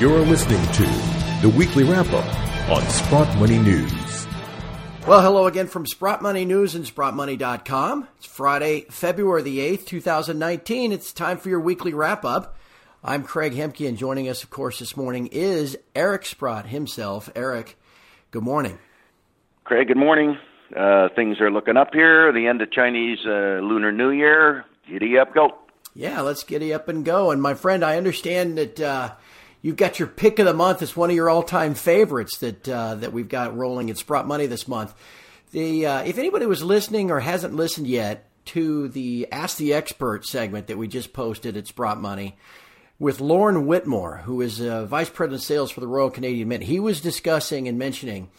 You're listening to the weekly wrap up on Sprott Money News. Well, hello again from Sprott Money News and SprottMoney.com. It's Friday, February the 8th, 2019. It's time for your weekly wrap up. I'm Craig Hemke, and joining us, of course, this morning is Eric Sprott himself. Eric, good morning. Craig, good morning. Uh, things are looking up here. The end of Chinese uh, Lunar New Year. Giddy up, go. Yeah, let's giddy up and go. And my friend, I understand that uh, you've got your pick of the month. It's one of your all-time favorites that uh, that we've got rolling at Sprott Money this month. The uh, if anybody was listening or hasn't listened yet to the Ask the Expert segment that we just posted at Sprott Money with Lauren Whitmore, who is uh, Vice President of Sales for the Royal Canadian Mint, he was discussing and mentioning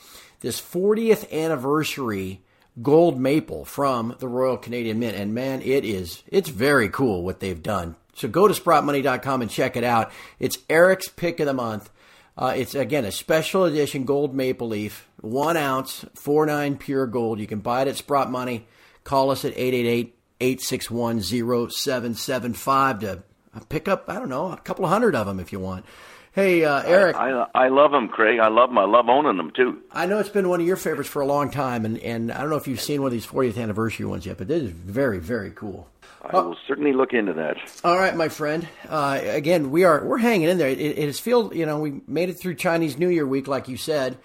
this 40th anniversary gold maple from the Royal Canadian Mint. And man, it is, it's very cool what they've done. So go to sprottmoney.com and check it out. It's Eric's pick of the month. Uh, it's again a special edition gold maple leaf, one ounce, four nine pure gold. You can buy it at Sprott Money. Call us at 888 861 0775 to pick up, I don't know, a couple of hundred of them if you want. Hey, uh, Eric. I, I, I love them, Craig. I love them. I love owning them too. I know it's been one of your favorites for a long time, and, and I don't know if you've seen one of these 40th anniversary ones yet, but this is very, very cool. I will certainly look into that. All right, my friend. Uh, again, we are we're hanging in there. It, it has feel you know we made it through Chinese New Year week, like you said,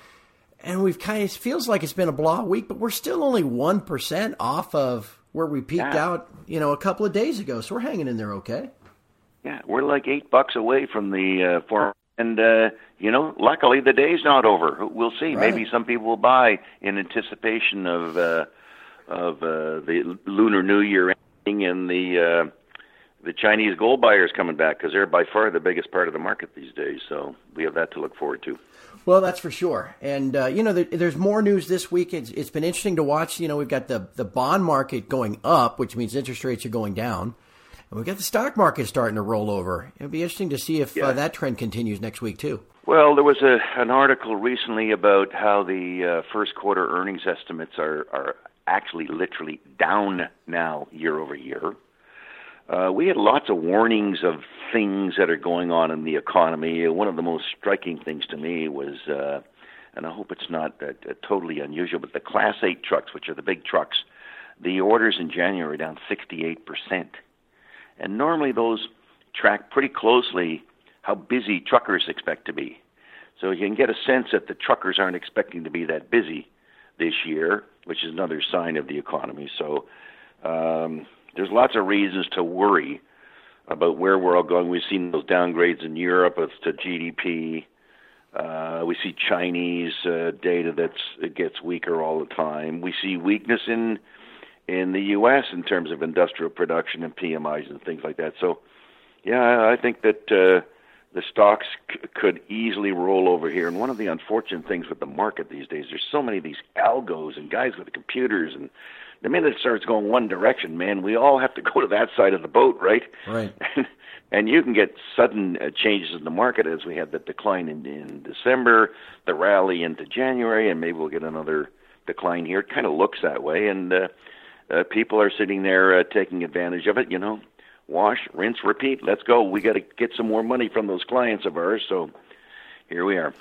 and we've kind of it feels like it's been a blah week, but we're still only one percent off of where we peaked Yeah. out, you know, a couple of days ago. So we're hanging in there, okay. Yeah, we're like eight bucks away from the uh, four. And uh, you know, luckily the day's not over. We'll see. Right. Maybe some people will buy in anticipation of uh, of uh, the Lunar New Year and the uh, the Chinese gold buyers coming back because they're by far the biggest part of the market these days. So we have that to look forward to. Well, that's for sure. And uh, you know, there, there's more news this week. It's, it's been interesting to watch. You know, we've got the the bond market going up, which means interest rates are going down, and we've got the stock market starting to roll over. It'll be interesting to see if uh, that trend continues next week too. Well, there was a, an article recently about how the uh, first quarter earnings estimates are, are actually literally down now year over year. Uh, we had lots of warnings of things that are going on in the economy. One of the most striking things to me was, uh, and I hope it's not uh, uh, totally unusual, but the Class 8 trucks, which are the big trucks, the orders in January are down 68%. And normally those track pretty closely how busy truckers expect to be. So you can get a sense that the truckers aren't expecting to be that busy this year, which is another sign of the economy. So um, there's lots of reasons to worry about where we're all going. We've seen those downgrades in Europe as to GDP. Uh, we see Chinese uh, data that's it gets weaker all the time. We see weakness in in the U.S. in terms of industrial production and PMIs and things like that. So, yeah, I think that uh, the stocks c- could easily roll over here. And one of the unfortunate things with the market these days, there's so many of these algos and guys with the computers, and the minute it starts going one direction, man, we all have to go to that side of the boat, right? Right. and you can get sudden uh, changes in the market as we had the decline in, in December, the rally into January, and maybe we'll get another decline here. It kind of looks that way, and uh, uh, people are sitting there uh, taking advantage of it. You know, wash, rinse, repeat. Let's go. We got to get some more money from those clients of ours. So here we are.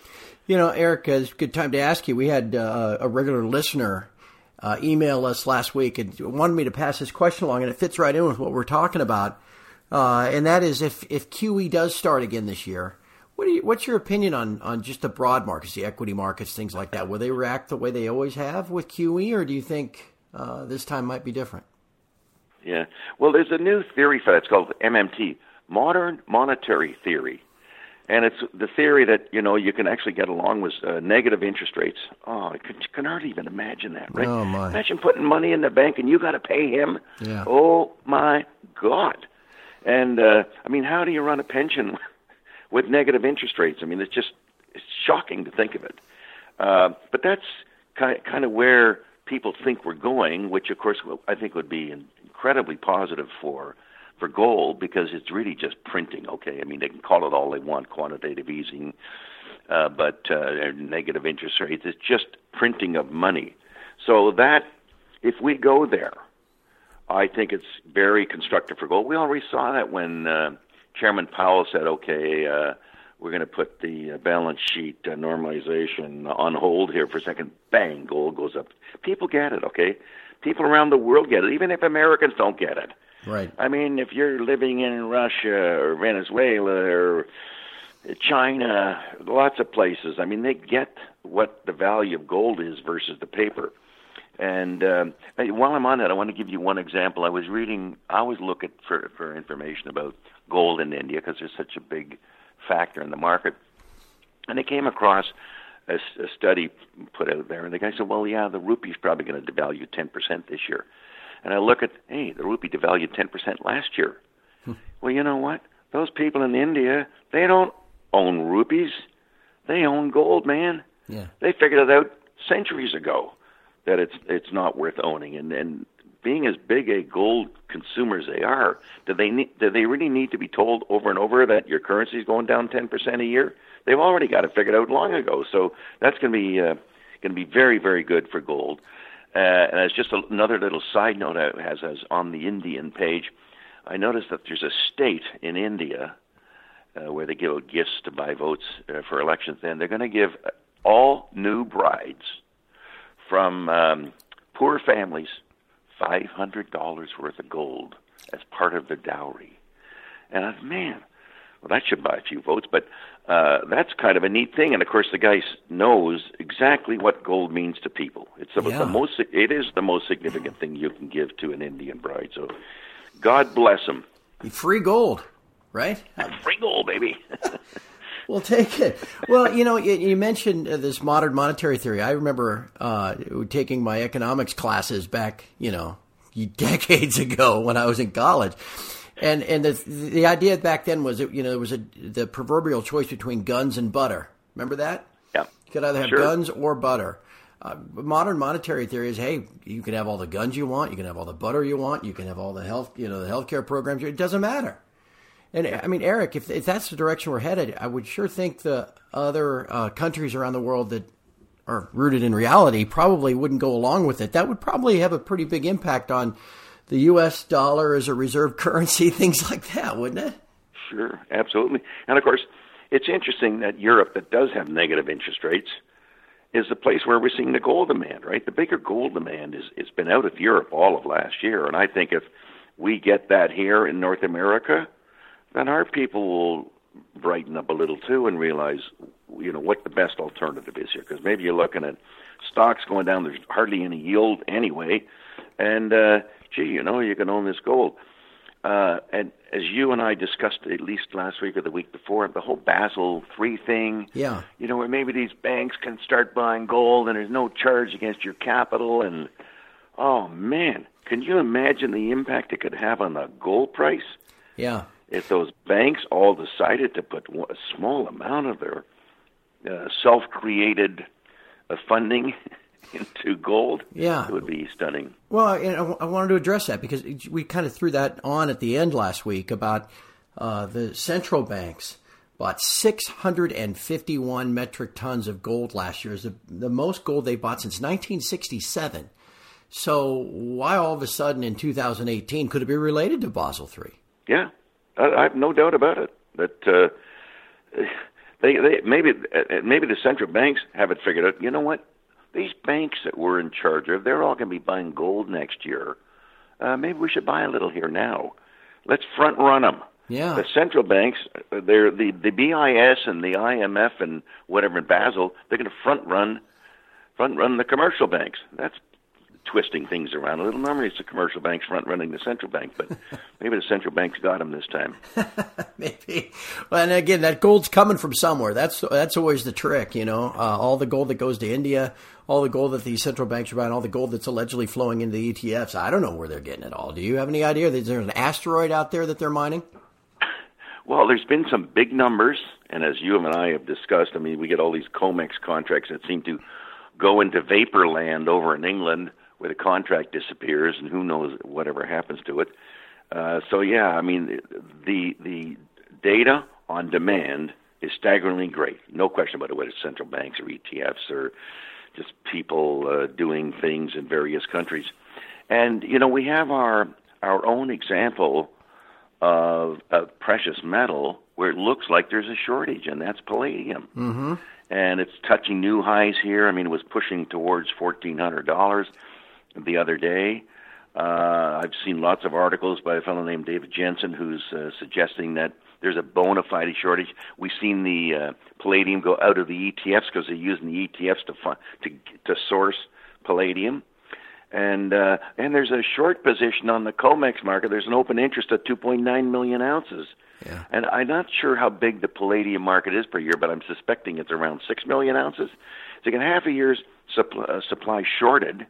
You know, Eric, it's a good time to ask you. We had uh, a regular listener uh, email us last week and wanted me to pass this question along, and it fits right in with what we're talking about. Uh, and that is if, if QE does start again this year, what you, what's your opinion on, on just the broad markets, the equity markets, things like that? Will they react the way they always have with QE, or do you think uh, this time might be different? Yeah. Well, there's a new theory for that. It's called MMT, Modern Monetary Theory. And it's the theory that, you know, you can actually get along with uh, negative interest rates. Oh, I can, can hardly even imagine that, right? Oh, my. Imagine putting money in the bank and you got to pay him. Yeah. Oh, my God. And, uh, I mean, how do you run a pension with negative interest rates? I mean, it's just it's shocking to think of it. Uh, but that's kind kind of where people think we're going, which of course I think would be in- incredibly positive for for gold because it's really just printing. Okay, I mean they can call it all they want, quantitative easing, uh, but uh, negative interest rates. It's just printing of money. So that if we go there, I think it's very constructive for gold. We already saw that when uh, Chairman Powell said, "Okay, uh, we're going to put the uh, balance sheet uh, normalization on hold here for a second. Bang, gold goes up. People get it, okay? People around the world get it, even if Americans don't get it. Right. I mean, if you're living in Russia or Venezuela or China, lots of places, I mean, they get what the value of gold is versus the paper. And um, while I'm on that, I want to give you one example. I was reading, I always look at for, for information about gold in India because there's such a big factor in the market. And they came across a, a study put out there, and the guy said, "Well, yeah, the rupee's probably going to devalue 10% this year." And I look at, hey, the rupee devalued 10% last year. Hmm. Well, you know what? Those people in India, they don't own rupees. They own gold, man. Yeah. They figured it out centuries ago that it's it's not worth owning. And and being as big a gold consumer as they are, do they need, do they really need to be told over and over that your currency is going down 10% a year? They've already got it figured out long ago. So that's going to be uh, going to be very very good for gold. Uh, and as just a, another little side note, I has as on the Indian page, I noticed that there's a state in India uh, where they give out gifts to buy votes uh, for elections. And they're going to give all new brides from um, poor families $500 worth of gold as part of the dowry. And I thought, man, well, that should buy a few votes. But uh, that's kind of a neat thing. And of course, the guy knows exactly what gold means to people. It's the, yeah. the most. It is the most significant thing you can give to an Indian bride. So, God bless him. Free gold, right? Free gold, baby. We'll take it. Well, you know, you, you mentioned uh, this modern monetary theory. I remember uh, taking my economics classes back, you know, decades ago when I was in college. And and the the idea back then was that, you know there was a the proverbial choice between guns and butter. Remember that? Yeah. You could either have sure. guns or butter. Uh, modern monetary theory is, hey, you can have all the guns you want, you can have all the butter you want, you can have all the health, you know, the healthcare programs. It doesn't matter. And I mean, Eric, if, if that's the direction we're headed, I would sure think the other uh, countries around the world that are rooted in reality probably wouldn't go along with it. That would probably have a pretty big impact on the U.S. dollar as a reserve currency, things like that, wouldn't it? Sure, absolutely. And of course, it's interesting that Europe, that does have negative interest rates, is the place where we're seeing the gold demand. Right, the bigger gold demand is it's been out of Europe all of last year, and I think if we get that here in North America, then our people will brighten up a little too and realize, you know, what the best alternative is here. Because maybe you're looking at stocks going down. There's hardly any yield anyway, and uh, gee, you know, you can own this gold. Uh, and as you and I discussed at least last week or the week before, the whole Basel three thing, yeah, you know, where maybe these banks can start buying gold and there's no charge against your capital, and oh man, can you imagine the impact it could have on the gold price? Yeah, if those banks all decided to put a small amount of their uh, self-created uh, funding into gold, yeah, it would be stunning. Well, I wanted to address that because we kind of threw that on at the end last week about uh, the central banks bought 651 metric tons of gold last year. Is the, the most gold they bought since 1967. So why all of a sudden in 2018 could it be related to Basel III? Yeah, I, I have no doubt about it. That uh, they, they maybe uh, maybe the central banks have it figured out. You know what? These banks that we're in charge of, they're all going to be buying gold next year. Uh, maybe we should buy a little here now. Let's front run them. Yeah. The central banks, uh, they're the the BIS and the IMF and whatever in Basel, they're going to front run front run the commercial banks. That's twisting things around a little. Normally, it's the commercial banks front running the central bank, but maybe the central bank's got them this time. maybe. Well, and again, that gold's coming from somewhere. That's that's always the trick, you know. Uh, all the gold that goes to India, all the gold that these central banks are buying, all the gold that's allegedly flowing into the ETFs. I don't know where they're getting it all. Do you have any idea? Is there an asteroid out there that they're mining? Well, there's been some big numbers, and as you and I have discussed, I mean, we get all these COMEX contracts that seem to go into vapor land over in England where the contract disappears and who knows whatever happens to it. Uh, so yeah, I mean the the data on demand is staggeringly great. No question about it. Whether it's central banks or ETFs or just people uh, doing things in various countries, and you know we have our our own example of, of precious metal where it looks like there's a shortage, and that's palladium. Mm-hmm. And it's touching new highs here. I mean, it was pushing towards fourteen hundred dollars the other day. Uh, I've seen lots of articles by a fellow named David Jensen who's uh, suggesting that there's a bona fide shortage. We've seen the uh, palladium go out of the ETFs because they're using the ETFs to fun- to to source palladium, and uh, and there's a short position on the COMEX market. There's an open interest at 2.9 million ounces. Yeah. And I'm not sure how big the palladium market is per year, but I'm suspecting it's around six million ounces. So you half a year's supply, uh, supply shorted,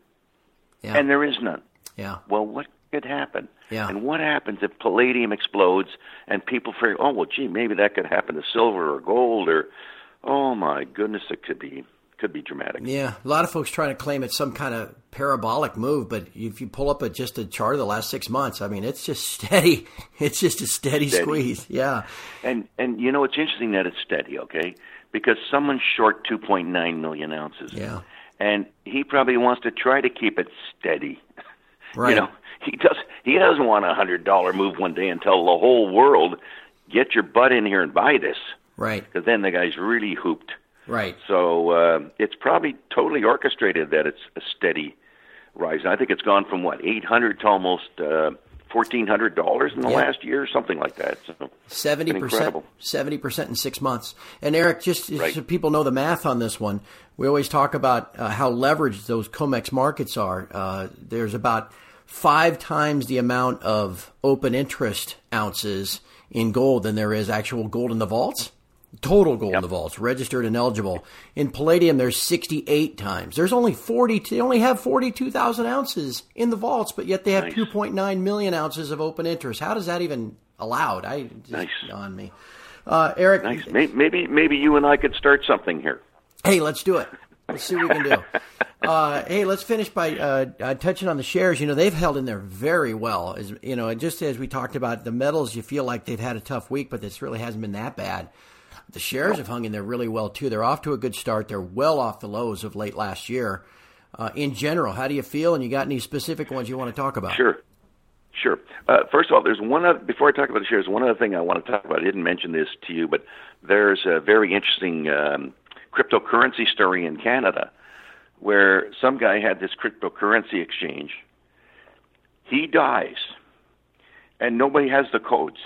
yeah. and there is none. Yeah. Well, what could happen? Yeah. And what happens if palladium explodes and people figure, oh well, gee, maybe that could happen to silver or gold or, oh my goodness, it could be could be dramatic. Yeah, a lot of folks trying to claim it's some kind of parabolic move, but if you pull up a, just a chart of the last six months, I mean, it's just steady. It's just a steady, steady. squeeze. Yeah. And and you know it's interesting that it's steady, okay? Because someone's short 2.9 million ounces. Yeah. And he probably wants to try to keep it steady. Right. You know, he does. He doesn't want a hundred dollar move one day and tell the whole world, "Get your butt in here and buy this." Right. Because then the guy's really hooped. Right. So uh, it's probably totally orchestrated that it's a steady rise. I think it's gone from what eight hundred to almost uh, fourteen hundred dollars in the yeah. last year, something like that. Seventy percent, seventy percent in six months. And Eric, just right. so people know the math on this one, we always talk about uh, how leveraged those COMEX markets are. Uh, there's about five times the amount of open interest ounces in gold than there is actual gold in the vaults. Total gold yep. in the vaults, registered and eligible. In palladium, there's 68 times. There's only 40. They only have 42,000 ounces in the vaults, but yet they have nice. 2.9 million ounces of open interest. How does that even allowed? I just nice. on me. Uh, Eric, nice. Maybe maybe you and I could start something here. Hey, let's do it. Let's see what we can do. Uh, hey, let's finish by uh, uh, touching on the shares. You know, they've held in there very well. As you know, just as we talked about the metals, you feel like they've had a tough week, but this really hasn't been that bad. The shares have hung in there really well too. They're off to a good start. They're well off the lows of late last year. Uh, in general, how do you feel? And you got any specific ones you want to talk about? Sure. Sure. Uh, first of all, there's one other, before I talk about the shares, one other thing I want to talk about. I didn't mention this to you, but there's a very interesting um, cryptocurrency story in Canada where some guy had this cryptocurrency exchange. He dies, and nobody has the codes.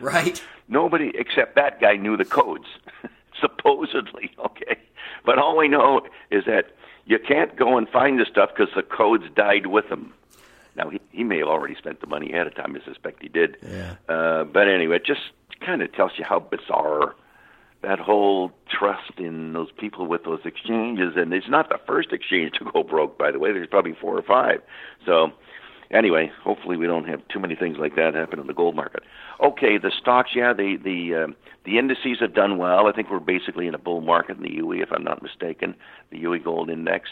Right. Nobody except that guy knew the codes, supposedly. Okay, but all we know is that you can't go and find the stuff because the codes died with him. Now he, he may have already spent the money ahead of time. I suspect he did. Yeah. Uh, but anyway, it just kind of tells you how bizarre that whole trust in those people with those exchanges. And it's not the first exchange to go broke, by the way. There's probably four or five. So, anyway, hopefully we don't have too many things like that happen in the gold market. Okay, the stocks, yeah, the the uh, the indices have done well. I think we're basically in a bull market in the UE, if I'm not mistaken, the UE Gold Index.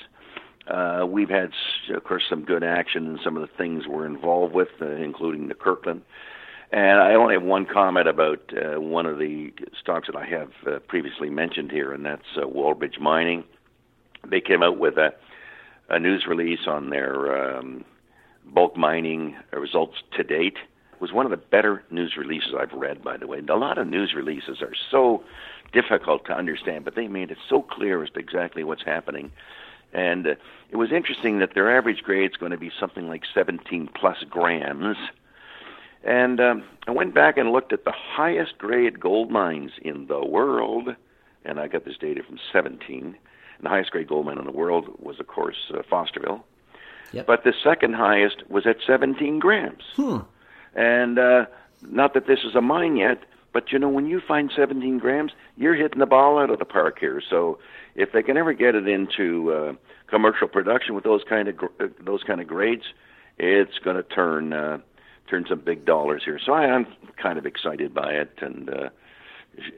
Uh, we've had, of course, some good action in some of the things we're involved with, uh, including the Kirkland and I only have one comment about uh, one of the stocks that I have uh, previously mentioned here, and that's uh, Wallbridge Mining. They came out with a, a news release on their um, bulk mining results to date. Was one of the better news releases I've read, by the way. A lot of news releases are so difficult to understand, but they made it so clear as to exactly what's happening. And uh, it was interesting that their average grade is going to be something like 17 plus grams and um, I went back and looked at the highest grade gold mines in the world, and I got this data from 17. And the highest grade gold mine in the world was, of course, uh, Fosterville. Yep. But the second highest was at 17 grams. Hmm. And uh, not that this is a mine yet, but you know, when you find 17 grams, you're hitting the ball out of the park here. So if they can ever get it into uh, commercial production with those kind of gr- uh, those kind of grades, it's going to turn. Uh, turn some big dollars here. So I, am kind of excited by it, and uh,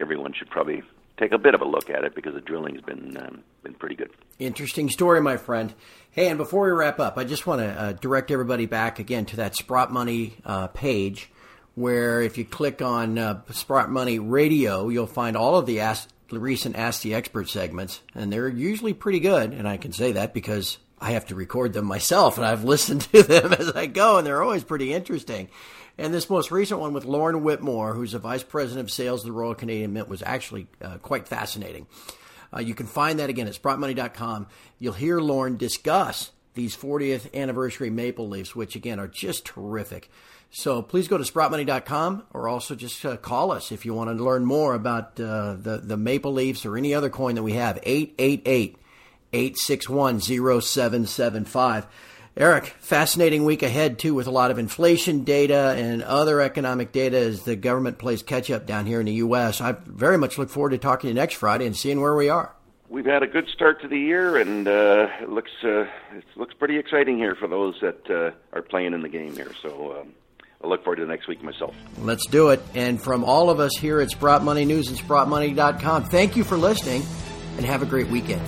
everyone should probably take a bit of a look at it because the drilling's been um, been pretty good. Interesting story, my friend. Hey, and before we wrap up, I just want to uh, direct everybody back again to that Sprott Money uh, page, where if you click on uh, Sprott Money Radio, you'll find all of the Ask, recent Ask the Expert segments, and they're usually pretty good. And I can say that because I have to record them myself, and I've listened to them as I go, and they're always pretty interesting. And this most recent one with Lauren Whitmore, who's the vice president of sales of the Royal Canadian Mint, was actually uh, quite fascinating. Uh, you can find that again at sprottmoney.com. You'll hear Lauren discuss these 40th anniversary maple leafs, which again are just terrific. So please go to sprottmoney.com or also just uh, call us if you want to learn more about uh, the, the maple leafs or any other coin that we have. 888 861 0775. Eric, fascinating week ahead too with a lot of inflation data and other economic data as the government plays catch up down here in the U.S. I very much look forward to talking to you next Friday and seeing where we are. We've had a good start to the year, and uh, it looks uh, it looks pretty exciting here for those that uh, are playing in the game here. So um, I look forward to the next week myself. Let's do it. And from all of us here at Sprott Money News and SprottMoney.com, thank you for listening, and have a great weekend.